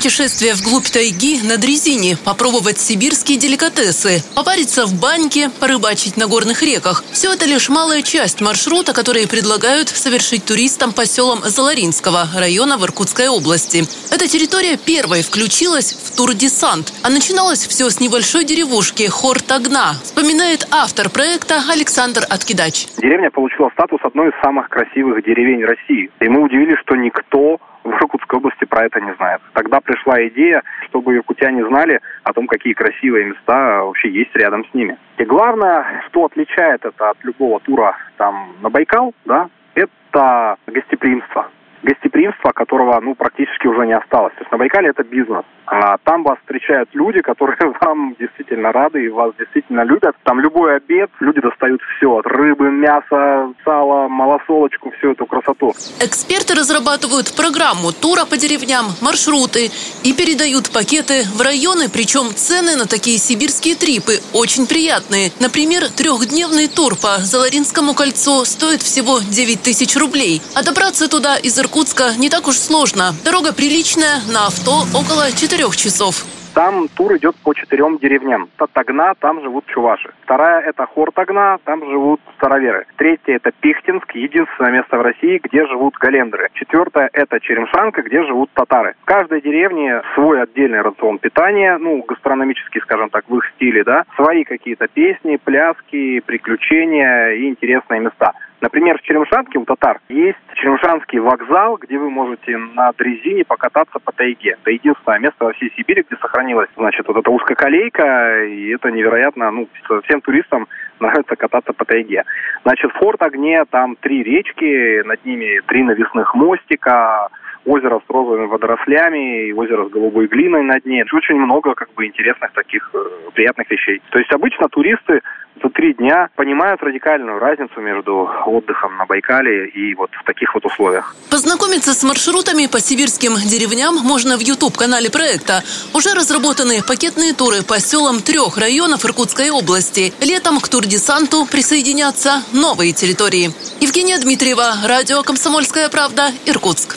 Путешествие вглубь тайги на дрезине, попробовать сибирские деликатесы, попариться в баньке, порыбачить на горных реках. Все это лишь малая часть маршрута, который предлагают совершить туристам по селам Заларинского района в Иркутской области. Эта территория первой включилась в турдесант, а начиналось все с небольшой деревушки Хортагна, вспоминает автор проекта Александр Откидач. Деревня получила статус одной из самых красивых деревень России. И мы удивились, что никто в Иркутской области про это не знает. Тогда пришла идея, чтобы иркутяне знали о том, какие красивые места вообще есть рядом с ними. И главное, что отличает это от любого тура там на Байкал, да, это гостеприимство которого ну, практически уже не осталось. То есть на Байкале это бизнес. А там вас встречают люди, которые вам действительно рады и вас действительно любят. Там любой обед, люди достают все. От рыбы, мяса, сала, малосолочку, всю эту красоту. Эксперты разрабатывают программу тура по деревням, маршруты и передают пакеты в районы, причем цены на такие сибирские трипы очень приятные. Например, трехдневный тур по Заларинскому кольцу стоит всего 9 тысяч рублей. А добраться туда из Иркутска не так уж сложно. Дорога приличная, на авто около четырех часов. Там тур идет по четырем деревням. Татагна, там живут чуваши. Вторая это Хортагна, там живут староверы. Третья это Пихтинск, единственное место в России, где живут галендры. Четвертая это Черемшанка, где живут татары. В каждой деревне свой отдельный рацион питания, ну, гастрономический, скажем так, в их стиле, да. Свои какие-то песни, пляски, приключения и интересные места. Например, в Черемшанске у татар есть Черемшанский вокзал, где вы можете на дрезине покататься по тайге. Это единственное место во всей Сибири, где сохранилась, значит, вот эта узкоколейка, и это невероятно, ну, всем туристам нравится кататься по тайге. Значит, в Форт Огне там три речки, над ними три навесных мостика, озеро с розовыми водорослями и озеро с голубой глиной на дне. Очень много как бы интересных таких э, приятных вещей. То есть обычно туристы три дня понимают радикальную разницу между отдыхом на Байкале и вот в таких вот условиях. Познакомиться с маршрутами по сибирским деревням можно в YouTube-канале проекта. Уже разработаны пакетные туры по селам трех районов Иркутской области. Летом к турдесанту присоединятся новые территории. Евгения Дмитриева, радио «Комсомольская правда», Иркутск.